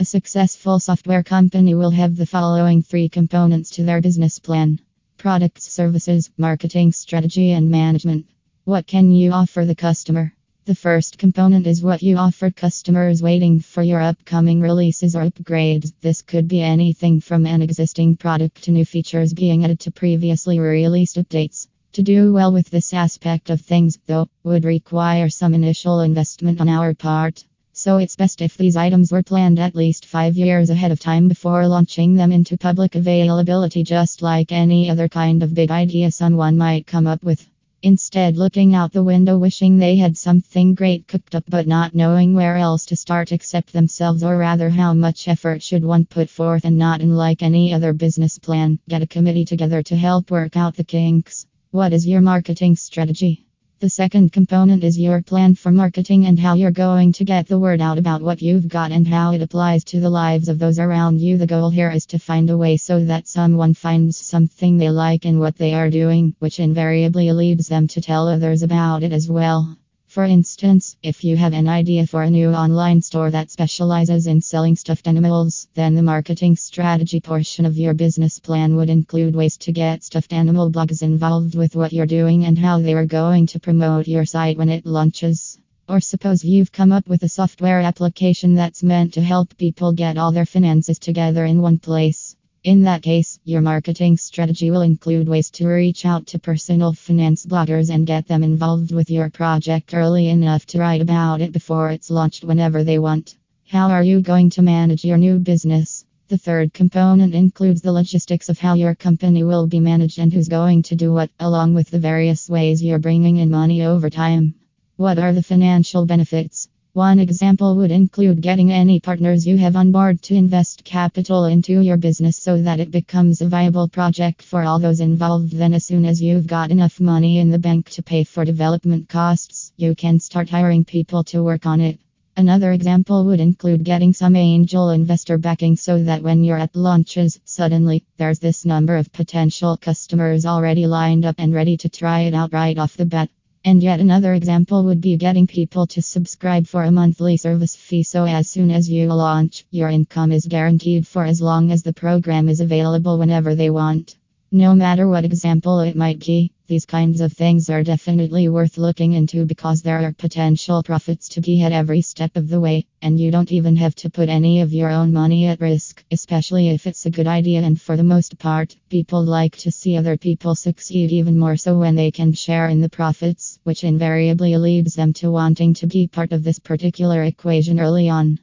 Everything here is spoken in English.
A successful software company will have the following three components to their business plan products, services, marketing strategy, and management. What can you offer the customer? The first component is what you offer customers waiting for your upcoming releases or upgrades. This could be anything from an existing product to new features being added to previously released updates. To do well with this aspect of things, though, would require some initial investment on our part. So it's best if these items were planned at least five years ahead of time before launching them into public availability, just like any other kind of big idea someone might come up with. Instead, looking out the window, wishing they had something great cooked up, but not knowing where else to start except themselves, or rather, how much effort should one put forth, and not unlike any other business plan, get a committee together to help work out the kinks. What is your marketing strategy? The second component is your plan for marketing and how you're going to get the word out about what you've got and how it applies to the lives of those around you. The goal here is to find a way so that someone finds something they like in what they are doing, which invariably leads them to tell others about it as well. For instance, if you have an idea for a new online store that specializes in selling stuffed animals, then the marketing strategy portion of your business plan would include ways to get stuffed animal blogs involved with what you're doing and how they are going to promote your site when it launches. Or suppose you've come up with a software application that's meant to help people get all their finances together in one place. In that case, your marketing strategy will include ways to reach out to personal finance bloggers and get them involved with your project early enough to write about it before it's launched whenever they want. How are you going to manage your new business? The third component includes the logistics of how your company will be managed and who's going to do what, along with the various ways you're bringing in money over time. What are the financial benefits? One example would include getting any partners you have on board to invest capital into your business so that it becomes a viable project for all those involved. Then, as soon as you've got enough money in the bank to pay for development costs, you can start hiring people to work on it. Another example would include getting some angel investor backing so that when your app launches, suddenly there's this number of potential customers already lined up and ready to try it out right off the bat. And yet another example would be getting people to subscribe for a monthly service fee so as soon as you launch, your income is guaranteed for as long as the program is available whenever they want. No matter what example it might be, these kinds of things are definitely worth looking into because there are potential profits to be had every step of the way, and you don't even have to put any of your own money at risk, especially if it's a good idea. And for the most part, people like to see other people succeed even more so when they can share in the profits, which invariably leads them to wanting to be part of this particular equation early on.